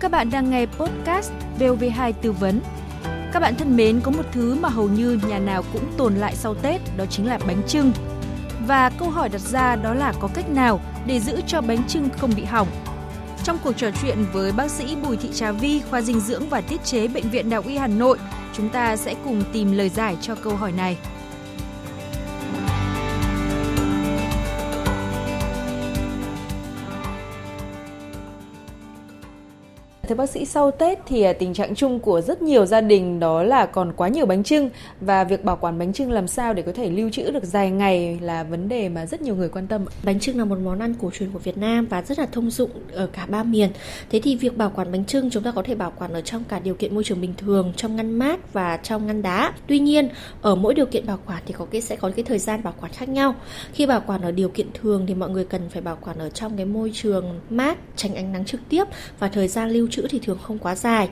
Các bạn đang nghe podcast VOV2 tư vấn. Các bạn thân mến, có một thứ mà hầu như nhà nào cũng tồn lại sau Tết, đó chính là bánh trưng. Và câu hỏi đặt ra đó là có cách nào để giữ cho bánh trưng không bị hỏng? Trong cuộc trò chuyện với bác sĩ Bùi Thị Trà Vi, khoa dinh dưỡng và tiết chế bệnh viện Đại học Y Hà Nội, chúng ta sẽ cùng tìm lời giải cho câu hỏi này. Thưa bác sĩ, sau Tết thì à, tình trạng chung của rất nhiều gia đình đó là còn quá nhiều bánh trưng và việc bảo quản bánh trưng làm sao để có thể lưu trữ được dài ngày là vấn đề mà rất nhiều người quan tâm. Bánh trưng là một món ăn cổ truyền của Việt Nam và rất là thông dụng ở cả ba miền. Thế thì việc bảo quản bánh trưng chúng ta có thể bảo quản ở trong cả điều kiện môi trường bình thường, trong ngăn mát và trong ngăn đá. Tuy nhiên, ở mỗi điều kiện bảo quản thì có cái sẽ có cái thời gian bảo quản khác nhau. Khi bảo quản ở điều kiện thường thì mọi người cần phải bảo quản ở trong cái môi trường mát, tránh ánh nắng trực tiếp và thời gian lưu trữ thì thường không quá dài.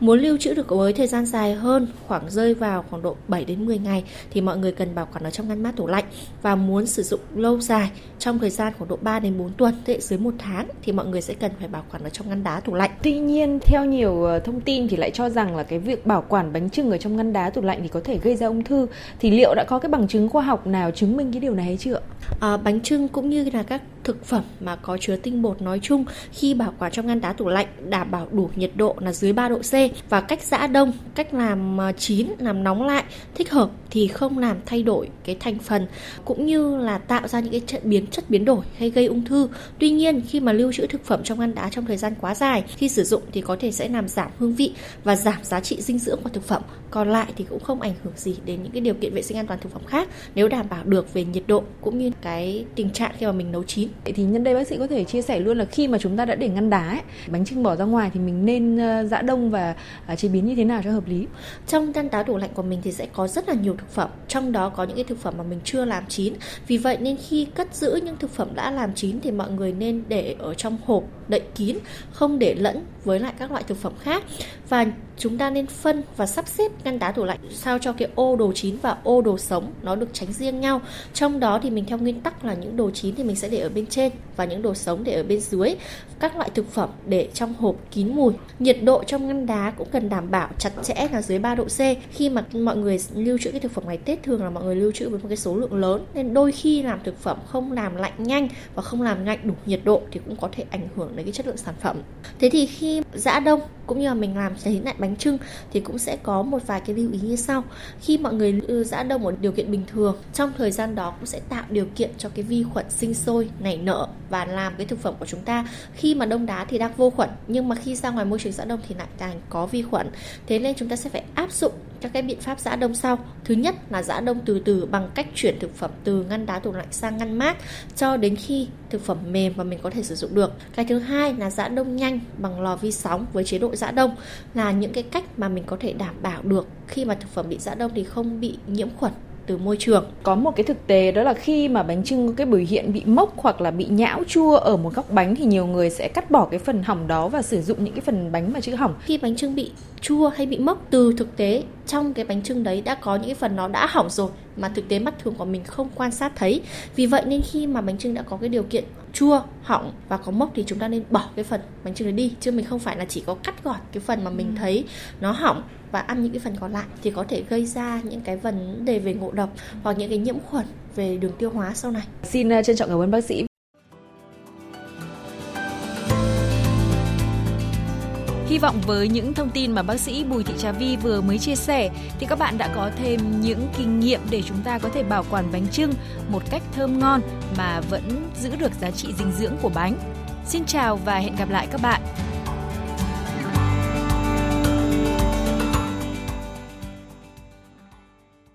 Muốn lưu trữ được với thời gian dài hơn, khoảng rơi vào khoảng độ 7 đến 10 ngày thì mọi người cần bảo quản ở trong ngăn mát tủ lạnh và muốn sử dụng lâu dài trong thời gian khoảng độ 3 đến 4 tuần, tức dưới một tháng thì mọi người sẽ cần phải bảo quản ở trong ngăn đá tủ lạnh. Tuy nhiên, theo nhiều ờ, thông tin thì lại cho rằng là cái việc bảo quản bánh trưng ở trong ngăn đá tủ lạnh thì có thể gây ra ung thư. Thì liệu đã có cái bằng chứng khoa học nào chứng minh cái điều này hay chưa? À, bánh trưng cũng như là các thực phẩm mà có chứa tinh bột nói chung khi bảo quản trong ngăn đá tủ lạnh đảm bảo đủ nhiệt độ là dưới 3 độ C và cách giã đông, cách làm ờ, chín, làm nóng lại thích hợp thì không làm thay đổi cái thành phần cũng như là tạo ra những cái chất biến chất biến đổi hay gây ung thư. Tuy nhiên khi mà lưu trữ thực phẩm trong ngăn đá trong thời gian quá dài khi sử dụng thì có thể sẽ làm giảm hương vị và giảm giá trị dinh dưỡng của thực phẩm. Còn lại thì cũng không ảnh hưởng gì đến những cái điều kiện vệ sinh an toàn thực phẩm khác nếu đảm bảo được về nhiệt độ cũng như cái tình trạng khi mà mình nấu chín. Thì nhân đây bác sĩ có thể chia sẻ luôn là khi mà chúng ta đã để ngăn đá ấy, bánh trưng bỏ ra ngoài thì mình nên ờ, giã đông và ờ, chế biến như thế nào cho hợp lý? Trong ngăn đá tủ lạnh của mình thì sẽ có rất là nhiều thực phẩm, trong đó có những cái thực phẩm mà mình chưa làm chín. Vì vậy nên khi cất giữ những thực phẩm đã làm chín thì mọi người nên để ở trong hộp đậy kín, không để lẫn với lại các loại thực phẩm khác và chúng ta nên phân và sắp xếp ngăn đá tủ lạnh sao cho cái ô đồ chín và ô đồ sống nó được tránh riêng nhau. Trong đó thì mình theo nguyên tắc là những đồ chín thì mình sẽ để ở bên trên và những đồ sống để ở bên dưới. Các loại thực phẩm để trong hộp kín mùi. Nhiệt độ trong ngăn đá cũng cần đảm bảo chặt chẽ là dưới 3 độ C. Khi mà mọi người lưu trữ cái thực thực phẩm ngày Tết thường là mọi người lưu trữ với một cái số lượng lớn nên đôi khi làm thực phẩm không làm lạnh nhanh và không làm lạnh đủ nhiệt độ thì cũng có thể ảnh hưởng đến cái chất lượng sản phẩm. Thế thì khi giã đông cũng như là mình làm chế lại bánh trưng thì cũng sẽ có một vài cái lưu ý như sau. Khi mọi người giã đông ở điều kiện bình thường, trong thời gian đó cũng sẽ tạo điều kiện cho cái vi khuẩn sinh sôi, nảy nở và làm cái thực phẩm của chúng ta khi mà đông đá thì đang vô khuẩn nhưng mà khi ra ngoài môi trường giã đông thì lại càng có vi khuẩn. Thế nên chúng ta sẽ phải áp dụng các cái biện pháp giã đông sau. Thứ nhất là giã đông từ từ bằng cách chuyển thực phẩm từ ngăn đá tủ lạnh sang ngăn mát cho đến khi thực phẩm mềm và mình có thể sử dụng được. Cái thứ hai là giã đông nhanh bằng lò vi sóng với chế độ giã đông là những cái cách mà mình có thể đảm bảo được khi mà thực phẩm bị giã đông thì không bị nhiễm khuẩn từ môi trường. Có một cái thực tế đó là khi mà bánh trưng có cái biểu hiện bị mốc hoặc là bị nhão chua ở một góc bánh thì nhiều người sẽ cắt bỏ cái phần hỏng đó và sử dụng những cái phần bánh mà chưa hỏng. Khi bánh trưng bị chua hay bị mốc từ thực tế trong cái bánh trưng đấy đã có những cái phần nó đã hỏng rồi mà thực tế mắt thường của mình không quan sát thấy. Vì vậy nên khi mà bánh trưng đã có cái điều kiện chua, hỏng và có mốc thì chúng ta nên bỏ cái phần bánh trưng đấy đi chứ mình không phải là chỉ có cắt gọt cái phần mà mình ừ. thấy nó hỏng và ăn những cái phần còn lại thì có thể gây ra những cái vấn đề về ngộ độc hoặc những cái nhiễm khuẩn về đường tiêu hóa sau này. Xin uh, trân trọng cảm ơn bác sĩ Hy vọng với những thông tin mà bác sĩ Bùi Thị Trà Vi vừa mới chia sẻ thì các bạn đã có thêm những kinh nghiệm để chúng ta có thể bảo quản bánh trưng một cách thơm ngon mà vẫn giữ được giá trị dinh dưỡng của bánh. Xin chào và hẹn gặp lại các bạn.